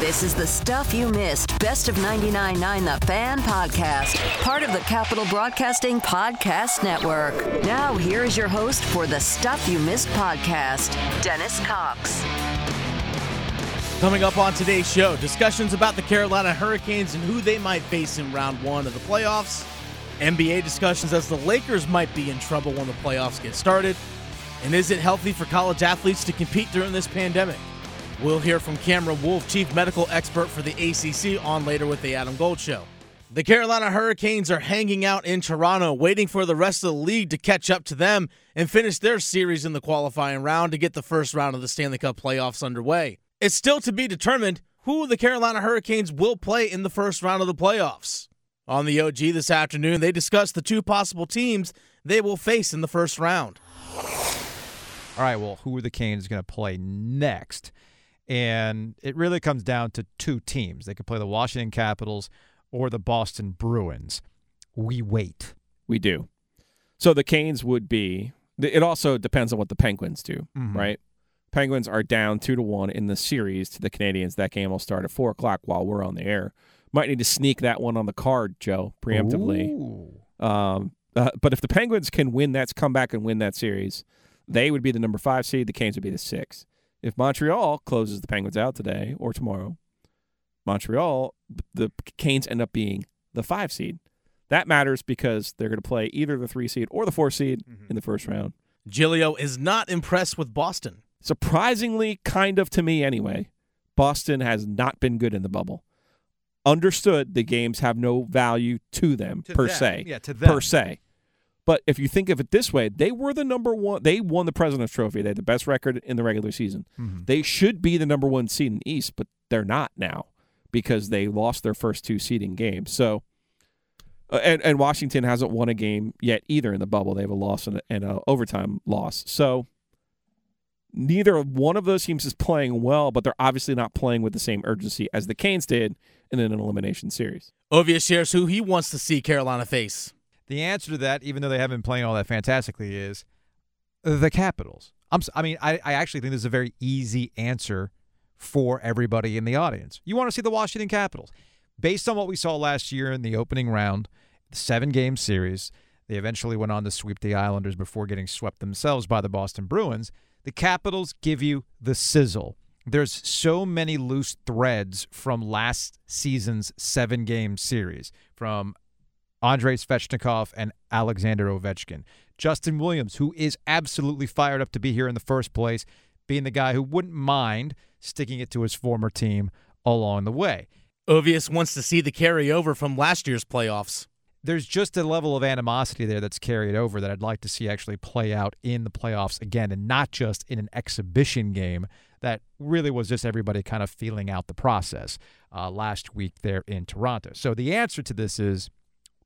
This is the Stuff You Missed Best of 99.9 The Fan Podcast, part of the Capital Broadcasting Podcast Network. Now, here is your host for the Stuff You Missed podcast, Dennis Cox. Coming up on today's show, discussions about the Carolina Hurricanes and who they might face in round one of the playoffs. NBA discussions as the Lakers might be in trouble when the playoffs get started. And is it healthy for college athletes to compete during this pandemic? We'll hear from Cameron Wolfe, chief medical expert for the ACC, on later with the Adam Gold Show. The Carolina Hurricanes are hanging out in Toronto, waiting for the rest of the league to catch up to them and finish their series in the qualifying round to get the first round of the Stanley Cup playoffs underway. It's still to be determined who the Carolina Hurricanes will play in the first round of the playoffs. On the OG this afternoon, they discussed the two possible teams they will face in the first round. All right, well, who are the Canes going to play next? And it really comes down to two teams. They could play the Washington Capitals or the Boston Bruins. We wait. We do. So the Canes would be. It also depends on what the Penguins do, mm-hmm. right? Penguins are down two to one in the series to the Canadiens. That game will start at four o'clock while we're on the air. Might need to sneak that one on the card, Joe, preemptively. Um, uh, but if the Penguins can win that, come back and win that series, they would be the number five seed. The Canes would be the six. If Montreal closes the Penguins out today or tomorrow, Montreal, the Canes end up being the five seed. That matters because they're going to play either the three seed or the four seed mm-hmm. in the first round. Giglio is not impressed with Boston. Surprisingly, kind of to me anyway, Boston has not been good in the bubble. Understood the games have no value to them to per them. se. Yeah, to them. Per se. But if you think of it this way, they were the number one. They won the President's Trophy. They had the best record in the regular season. Mm-hmm. They should be the number one seed in the East, but they're not now because they lost their first two seeding games. So, uh, and, and Washington hasn't won a game yet either in the bubble. They have a loss and an overtime loss. So, neither one of those teams is playing well, but they're obviously not playing with the same urgency as the Canes did in an elimination series. Ovies shares who he wants to see Carolina face. The answer to that, even though they haven't been playing all that fantastically, is the Capitals. I'm, I mean, I, I actually think this is a very easy answer for everybody in the audience. You want to see the Washington Capitals. Based on what we saw last year in the opening round, the seven game series, they eventually went on to sweep the Islanders before getting swept themselves by the Boston Bruins. The Capitals give you the sizzle. There's so many loose threads from last season's seven game series, from Andrei Svechnikov and Alexander Ovechkin. Justin Williams, who is absolutely fired up to be here in the first place, being the guy who wouldn't mind sticking it to his former team along the way. Ovies wants to see the carryover from last year's playoffs. There's just a level of animosity there that's carried over that I'd like to see actually play out in the playoffs again and not just in an exhibition game that really was just everybody kind of feeling out the process uh, last week there in Toronto. So the answer to this is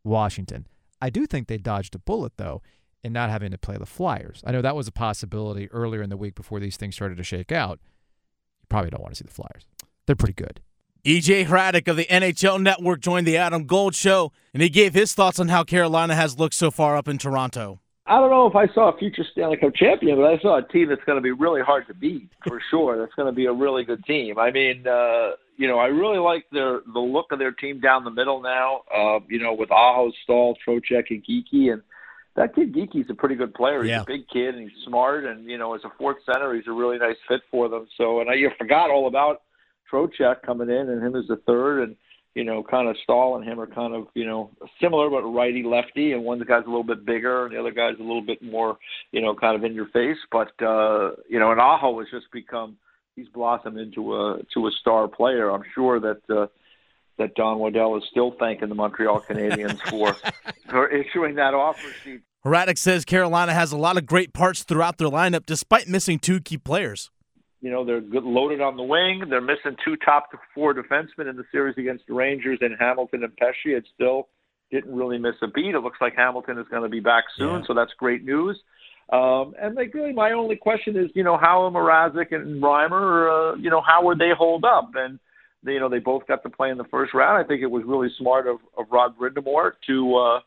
Washington. I do think they dodged a bullet, though, in not having to play the Flyers. I know that was a possibility earlier in the week before these things started to shake out. You probably don't want to see the Flyers. They're pretty good. EJ Hradek of the NHL Network joined the Adam Gold Show, and he gave his thoughts on how Carolina has looked so far up in Toronto. I don't know if I saw a future Stanley Cup champion, but I saw a team that's going to be really hard to beat for sure. That's going to be a really good team. I mean, uh, you know, I really like their the look of their team down the middle now. Uh, you know, with Aho, Staal, Trocheck, and Geekie, and that kid Geekie's a pretty good player. He's yeah. a big kid and he's smart, and you know, as a fourth center, he's a really nice fit for them. So, and I you forgot all about Trocheck coming in and him as the third, and you know, kind of Staal and him are kind of, you know, similar but righty lefty, and one guy's a little bit bigger, and the other guy's a little bit more, you know, kind of in your face. But uh, you know, and Aho has just become he's blossomed into a to a star player. I'm sure that uh, that Don Waddell is still thanking the Montreal Canadiens for for issuing that offer sheet. Hradek says Carolina has a lot of great parts throughout their lineup, despite missing two key players. You know they're good, loaded on the wing. They're missing two top four defensemen in the series against the Rangers and Hamilton and Pesce. It still didn't really miss a beat. It looks like Hamilton is going to be back soon, yeah. so that's great news. Um, and like really, my only question is, you know, how Mrazek and Reimer, uh, you know, how would they hold up? And you know, they both got to play in the first round. I think it was really smart of, of Rod Brind'Amour to uh,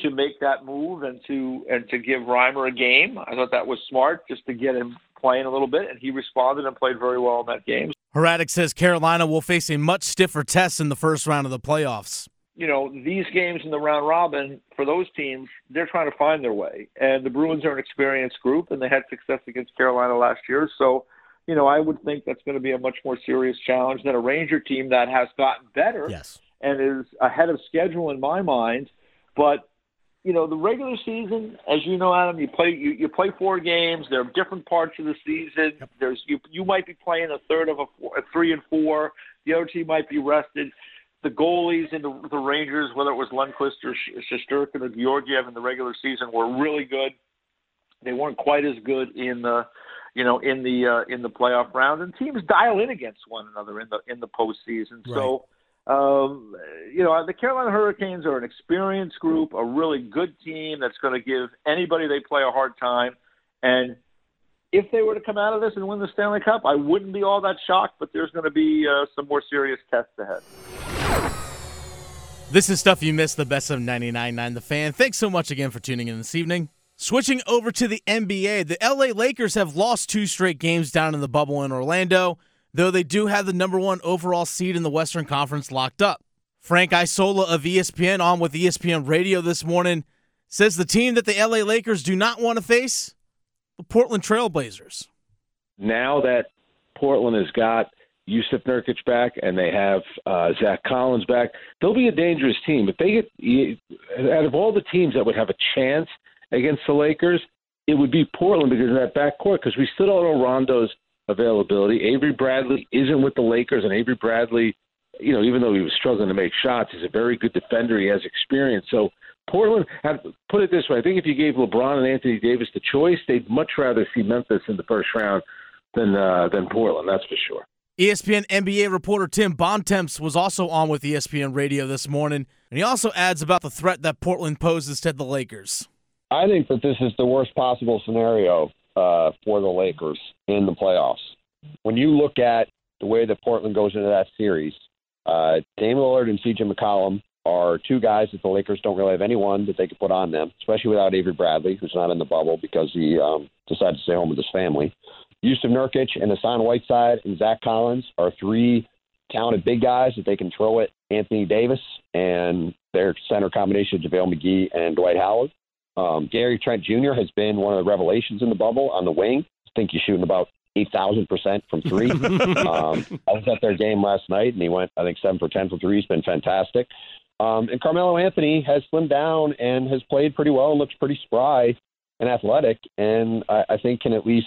to make that move and to and to give Reimer a game. I thought that was smart, just to get him playing a little bit, and he responded and played very well in that game. Hradek says Carolina will face a much stiffer test in the first round of the playoffs. You know, these games in the round robin, for those teams, they're trying to find their way. And the Bruins are an experienced group, and they had success against Carolina last year. So, you know, I would think that's going to be a much more serious challenge than a Ranger team that has gotten better yes. and is ahead of schedule in my mind. But you know, the regular season, as you know, Adam, you play you, you play four games. There are different parts of the season. Yep. There's you you might be playing a third of a, four, a three and four. The other team might be rested. The goalies in the, the Rangers, whether it was Lundqvist or Shesterkin or Georgiev in the regular season, were really good. They weren't quite as good in the, you know, in the uh, in the playoff round. And teams dial in against one another in the in the postseason. Right. So um, you know, the Carolina Hurricanes are an experienced group, a really good team that's going to give anybody they play a hard time. And if they were to come out of this and win the Stanley Cup, I wouldn't be all that shocked, but there's going to be uh, some more serious tests ahead. This is stuff you missed, the best of 99.9 The Fan. Thanks so much again for tuning in this evening. Switching over to the NBA, the LA Lakers have lost two straight games down in the bubble in Orlando though they do have the number one overall seed in the Western Conference locked up. Frank Isola of ESPN on with ESPN Radio this morning says the team that the LA Lakers do not want to face, the Portland Trailblazers. Now that Portland has got Jusuf Nurkic back and they have uh, Zach Collins back, they'll be a dangerous team. But they get out of all the teams that would have a chance against the Lakers, it would be Portland because of that backcourt. Because we still don't know Rondo's availability. Avery Bradley isn't with the Lakers, and Avery Bradley, you know, even though he was struggling to make shots, he's a very good defender. He has experience. So Portland, put it this way, I think if you gave LeBron and Anthony Davis the choice, they'd much rather see Memphis in the first round than uh, than Portland. That's for sure. ESPN NBA reporter Tim Bontemps was also on with ESPN Radio this morning, and he also adds about the threat that Portland poses to the Lakers. I think that this is the worst possible scenario uh, for the Lakers in the playoffs. When you look at the way that Portland goes into that series, uh, Dame Lillard and CJ McCollum are two guys that the Lakers don't really have anyone that they could put on them, especially without Avery Bradley, who's not in the bubble because he um, decided to stay home with his family. Jusuf Nurkic and Hassan Whiteside and Zach Collins are three talented big guys that they can throw at Anthony Davis and their center combination of JaVale McGee and Dwight Howard. Um, Gary Trent Jr. has been one of the revelations in the bubble on the wing. I think he's shooting about 8,000% from three. um, I was at their game last night, and he went, I think, 7 for 10 from three. He's been fantastic. Um, and Carmelo Anthony has slimmed down and has played pretty well and looks pretty spry and athletic, and I, I think can at least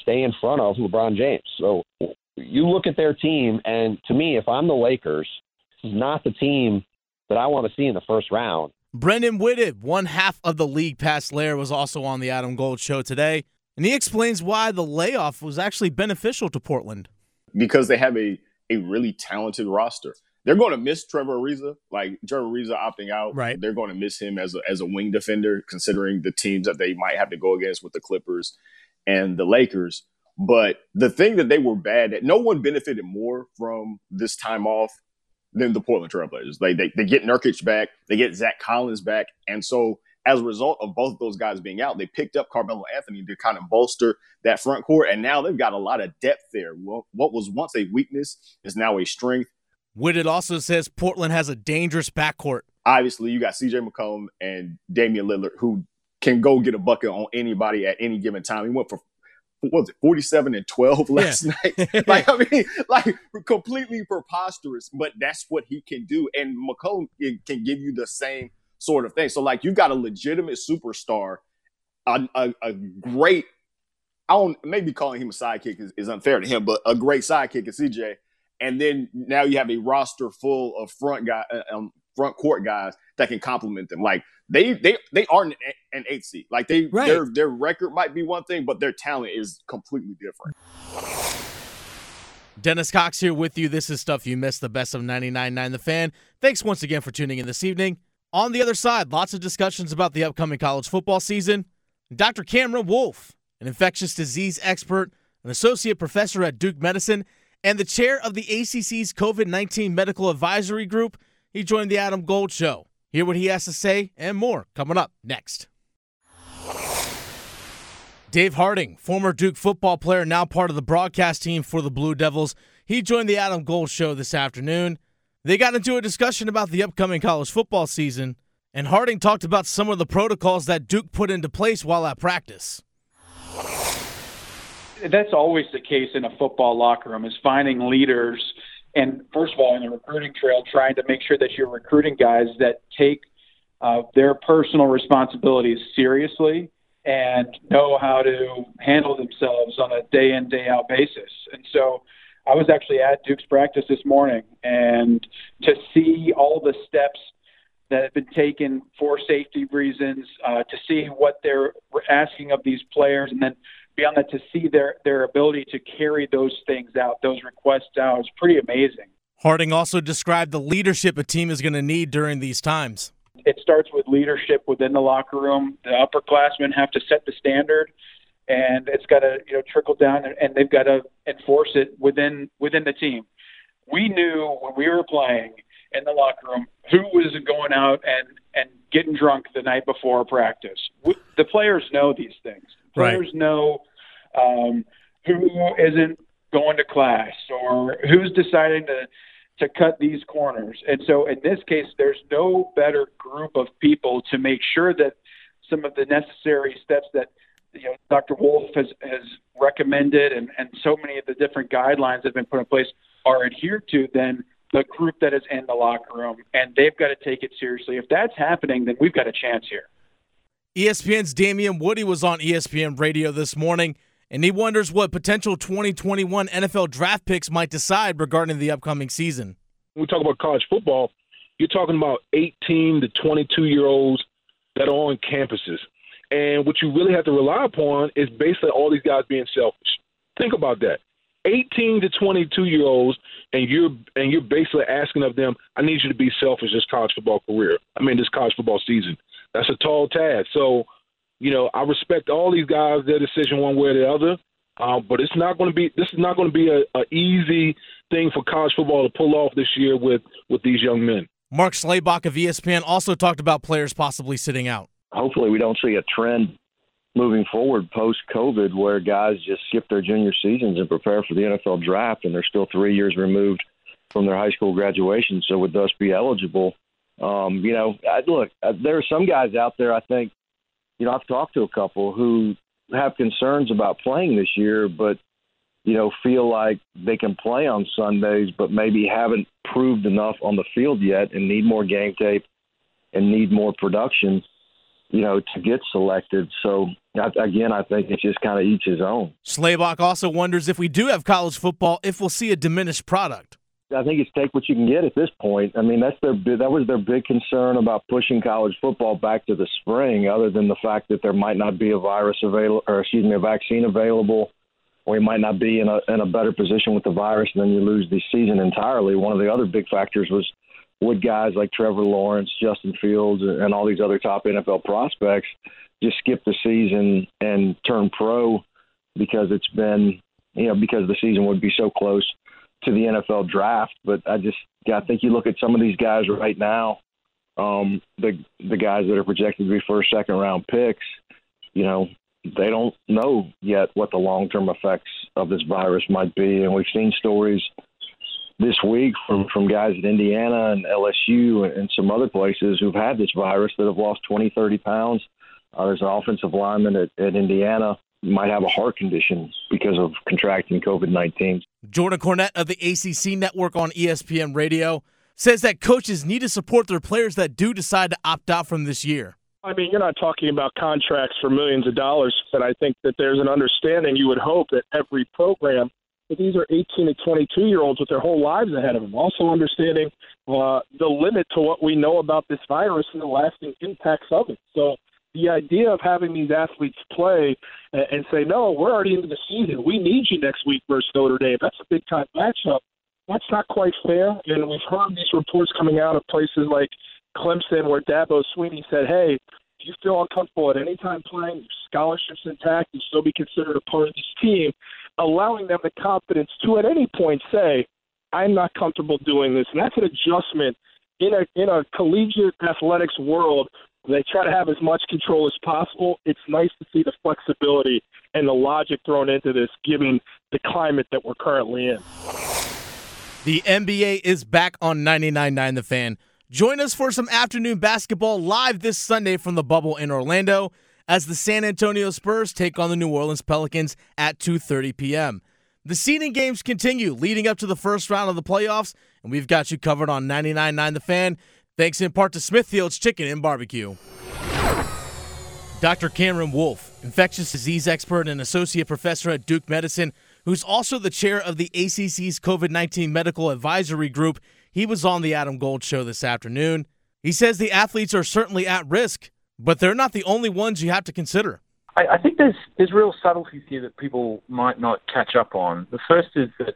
stay in front of LeBron James. So you look at their team, and to me, if I'm the Lakers, this is not the team that I want to see in the first round. Brendan Whitted, one half of the league pass layer, was also on the Adam Gold show today, and he explains why the layoff was actually beneficial to Portland. Because they have a, a really talented roster. They're going to miss Trevor Ariza, like Trevor Ariza opting out. Right. They're going to miss him as a, as a wing defender, considering the teams that they might have to go against with the Clippers and the Lakers. But the thing that they were bad at, no one benefited more from this time off than the Portland Trailblazers. They, they they get Nurkic back, they get Zach Collins back, and so as a result of both of those guys being out, they picked up Carmelo Anthony to kind of bolster that front court, and now they've got a lot of depth there. Well, what was once a weakness is now a strength. Whitted also says Portland has a dangerous backcourt. Obviously, you got C.J. McCollum and Damian Lillard, who can go get a bucket on anybody at any given time. He went for was it 47 and 12 last yeah. night like i mean like completely preposterous but that's what he can do and mccollum can give you the same sort of thing so like you've got a legitimate superstar a, a, a great i don't maybe calling him a sidekick is, is unfair to him but a great sidekick is cj and then now you have a roster full of front guy uh, um, front court guys that can complement them. Like they they they aren't an eight seed. Like they right. their their record might be one thing, but their talent is completely different. Dennis Cox here with you. This is stuff you missed. The best of 99.9 The Fan. Thanks once again for tuning in this evening. On the other side, lots of discussions about the upcoming college football season. Dr. Cameron Wolfe, an infectious disease expert, an associate professor at Duke Medicine, and the chair of the ACC's COVID 19 Medical Advisory Group, he joined the Adam Gold Show. Hear what he has to say and more coming up next. Dave Harding, former Duke football player, now part of the broadcast team for the Blue Devils. He joined the Adam Gold Show this afternoon. They got into a discussion about the upcoming college football season, and Harding talked about some of the protocols that Duke put into place while at practice. That's always the case in a football locker room is finding leaders and first of all in the recruiting trail trying to make sure that you're recruiting guys that take uh, their personal responsibilities seriously and know how to handle themselves on a day in day out basis. And so I was actually at Duke's practice this morning, and to see all the steps that have been taken for safety reasons, uh, to see what they're asking of these players, and then beyond that, to see their their ability to carry those things out, those requests out, is pretty amazing. Harding also described the leadership a team is going to need during these times. It starts with leadership within the locker room. The upperclassmen have to set the standard and it's got to you know trickle down, and, they've got to enforce it within within the team. We knew when we were playing in the locker room who was going out and and getting drunk the night before practice. The players know these things. Players right. know um, who isn't going to class or who's deciding to to cut these corners. And so in this case, there's no better group of people to make sure that some of the necessary steps that you know Dr. Wolfe has has recommended, and and so many of the different guidelines that have been put in place are adhered to, then the group that is in the locker room, and they've got to take it seriously. If that's happening, then we've got a chance here. ESPN's Damien Woody was on ESPN Radio this morning, and he wonders what potential 2021 NFL draft picks might decide regarding the upcoming season. When we talk about college football, you're talking about 18 to 22 year olds that are on campuses. And what you really have to rely upon is basically all these guys being selfish. Think about that. 18 to 22 year olds, and you're and you're basically asking of them, I need you to be selfish this college football career. I mean, this college football season. That's a tall task. So, you know, I respect all these guys, their decision one way or the other. Um, but it's not going to be. This is not going to be a, a easy thing for college football to pull off this year with with these young men. Mark Schlabach of ESPN also talked about players possibly sitting out hopefully we don't see a trend moving forward post COVID where guys just skip their junior seasons and prepare for the NFL draft, and they're still three years removed from their high school graduation, so would thus be eligible. Um, you know, I, look, uh, there are some guys out there. I think, you know, I've talked to a couple who have concerns about playing this year, but you know, feel like they can play on Sundays, but maybe haven't proved enough on the field yet, and need more game tape and need more production you know, to get selected. So again, I think it's just kind of each his own. Schlabach also wonders if we do have college football, if we'll see a diminished product. I think it's take what you can get at this point. I mean, that's their that was their big concern about pushing college football back to the spring. Other than the fact that there might not be a virus available, or excuse me, a vaccine available, or you might not be in a in a better position with the virus, and then you lose the season entirely. One of the other big factors was would guys like Trevor Lawrence, Justin Fields, and all these other top NFL prospects just skip the season and turn pro because it's been, you know, because the season would be so close to the NFL draft. But I just, I think you look at some of these guys right now, um, the the guys that are projected to be first, second round picks, you know, they don't know yet what the long term effects of this virus might be, and we've seen stories this week from from guys at Indiana and LSU and, and some other places who've had this virus that have lost 20, 30 pounds. Uh, there's an offensive lineman at, at Indiana might have a heart condition because of contracting COVID 19. Jordan Cornette of the ACC network on ESPN Radio says that coaches need to support their players that do decide to opt out from this year. I mean, you're not talking about contracts for millions of dollars, but I think that there's an understanding you would hope that every program but these are 18 to 22 year olds with their whole lives ahead of them. Also understanding uh, the limit to what we know about this virus and the lasting impacts of it. So the idea of having these athletes play and say, no, we're already into the season. We need you next week versus Notre Dame. That's a big time matchup. That's not quite fair. And we've heard these reports coming out of places like Clemson where Dabo Swinney said, hey, if you feel uncomfortable at any time playing, your scholarship's intact, you still be considered a part of this team allowing them the confidence to at any point say, I'm not comfortable doing this. And that's an adjustment in a in a collegiate athletics world they try to have as much control as possible. It's nice to see the flexibility and the logic thrown into this given the climate that we're currently in. The NBA is back on 99.9 The Fan. Join us for some afternoon basketball live this Sunday from the bubble in Orlando as the San Antonio Spurs take on the New Orleans Pelicans at 2:30 p.m. The seeding games continue leading up to the first round of the playoffs, and we've got you covered on 99.9 The Fan. Thanks in part to Smithfield's Chicken and Barbecue. Dr. Cameron Wolfe, infectious disease expert and associate professor at Duke Medicine, who's also the chair of the ACC's COVID 19 Medical Advisory Group, he was on the Adam Gold Show this afternoon. He says the athletes are certainly at risk, but they're not the only ones you have to consider. I, I think there's there's real subtleties here that people might not catch up on. The first is that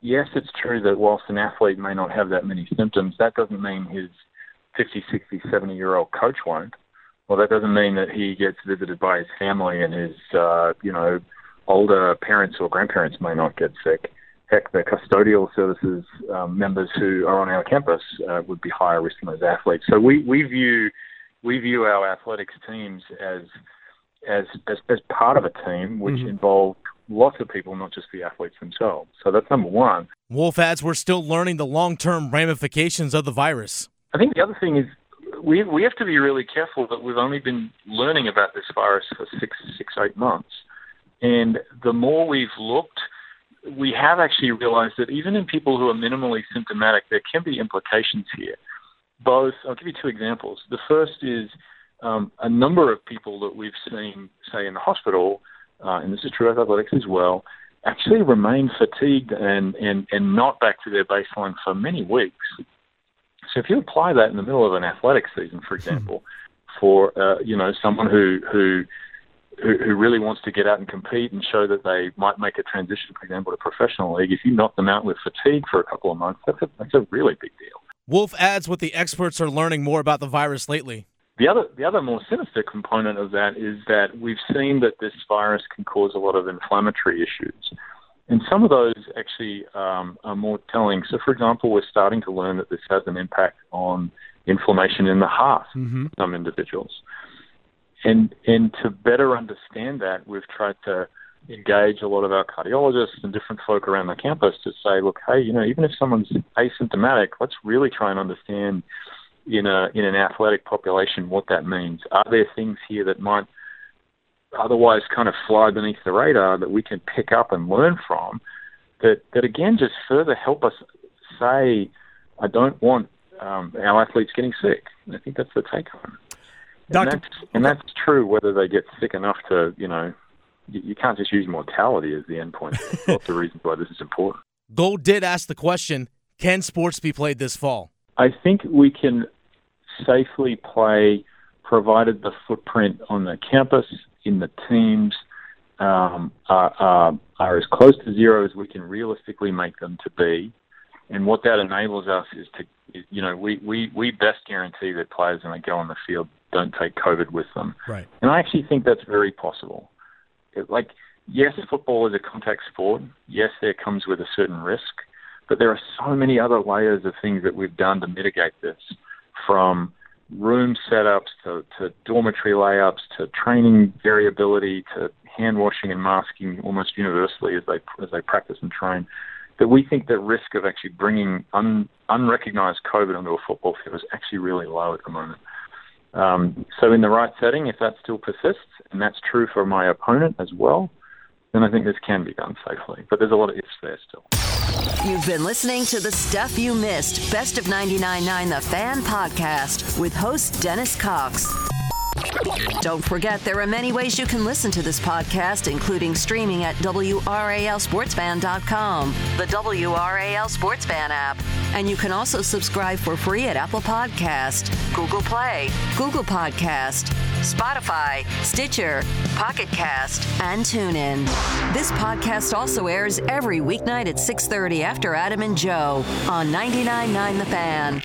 yes, it's true that whilst an athlete may not have that many symptoms, that doesn't mean his 50, 60, 70 year old coach won't. Well, that doesn't mean that he gets visited by his family and his, uh, you know, older parents or grandparents may not get sick. Heck, the custodial services um, members who are on our campus uh, would be higher risk than those athletes. So we, we view we view our athletics teams as as as, as part of a team which mm-hmm. involve lots of people, not just the athletes themselves. So that's number one. Wolfe adds we're still learning the long term ramifications of the virus. I think the other thing is we we have to be really careful that we've only been learning about this virus for six six eight months, and the more we've looked, we have actually realized that even in people who are minimally symptomatic, there can be implications here. Both, I'll give you two examples. The first is um, a number of people that we've seen, say, in the hospital, uh, and this is true of athletics as well, actually remain fatigued and, and, and not back to their baseline for many weeks. So if you apply that in the middle of an athletic season, for example, for uh, you know someone who who who really wants to get out and compete and show that they might make a transition, for example, to professional league, if you knock them out with fatigue for a couple of months, that's a, that's a really big deal. Wolfe adds what the experts are learning more about the virus lately. The other, the other more sinister component of that is that we've seen that this virus can cause a lot of inflammatory issues. And some of those actually um, are more telling. So, for example, we're starting to learn that this has an impact on inflammation in the heart mm-hmm. some individuals. And and to better understand that, we've tried to engage a lot of our cardiologists and different folk around the campus to say, look, hey, you know, even if someone's asymptomatic, let's really try and understand in a in an athletic population what that means. Are there things here that might otherwise kind of fly beneath the radar that we can pick up and learn from that, that again just further help us say, I don't want um, our athletes getting sick. I think that's the take home. And, that's, and that's true whether they get sick enough to, you know, you, you can't just use mortality as the endpoint. There's lots of reasons why this is important. Gold did ask the question can sports be played this fall? I think we can safely play provided the footprint on the campus in the teams um, are, are, are as close to zero as we can realistically make them to be. And what that enables us is to, you know, we, we, we best guarantee that players when they go on the field don't take COVID with them. Right. And I actually think that's very possible. It, like, yes, football is a contact sport. Yes, there comes with a certain risk, but there are so many other layers of things that we've done to mitigate this, from room setups to, to dormitory layups to training variability to hand washing and masking almost universally as they as they practice and train. That we think the risk of actually bringing un, unrecognized COVID onto a football field is actually really low at the moment. Um, so in the right setting, if that still persists, and that's true for my opponent as well, then I think this can be done safely. But there's a lot of ifs there still. You've been listening to the Stuff You Missed Best of 99.9 The Fan podcast with host Dennis Cox. Don't forget, there are many ways you can listen to this podcast, including streaming at WRALSportsFan.com, the WRAL Sportsfan app, and you can also subscribe for free at Apple Podcast, Google Play, Google Podcast, Spotify, Stitcher, Pocket Cast, and TuneIn. This podcast also airs every weeknight at 6:30 after Adam and Joe on 99.9 The Fan.